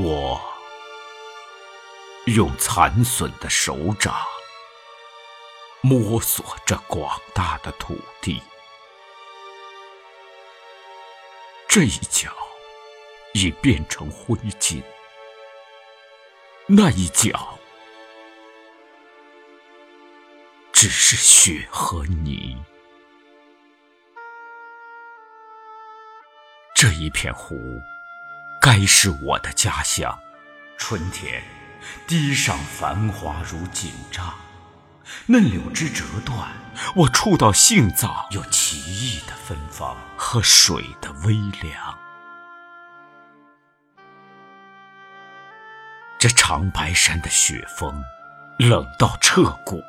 我用残损的手掌摸索着广大的土地，这一角已变成灰烬，那一角只是血和泥。这一片湖。该是我的家乡，春天，堤上繁华如锦帐，嫩柳枝折断，我触到杏枣有奇异的芬芳和水的微凉。这长白山的雪峰，冷到彻骨。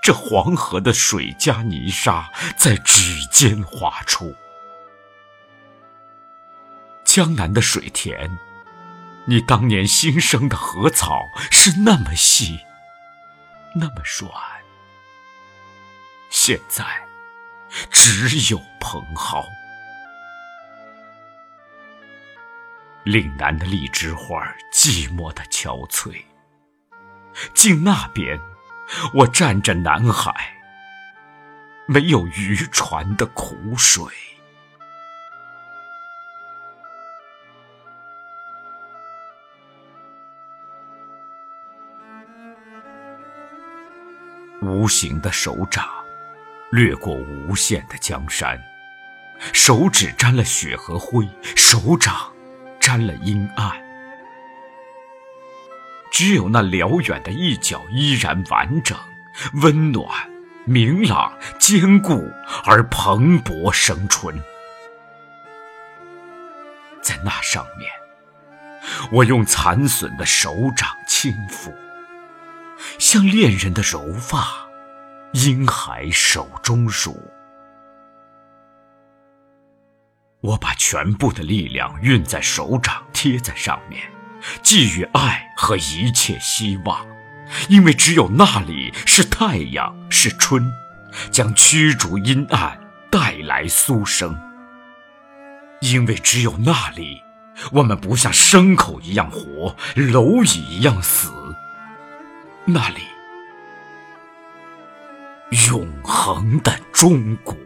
这黄河的水加泥沙，在指尖划出。江南的水田，你当年新生的禾草是那么细，那么软，现在只有蓬蒿。岭南的荔枝花寂寞的憔悴，竟那边，我站着南海，没有渔船的苦水。无形的手掌，掠过无限的江山，手指沾了血和灰，手掌沾了阴暗。只有那辽远的一角依然完整、温暖、明朗、坚固而蓬勃生春。在那上面，我用残损的手掌轻抚。像恋人的柔发，婴孩手中乳。我把全部的力量运在手掌，贴在上面，寄予爱和一切希望，因为只有那里是太阳，是春，将驱逐阴暗，带来苏生。因为只有那里，我们不像牲口一样活，蝼蚁一样死。那里，永恒的中国。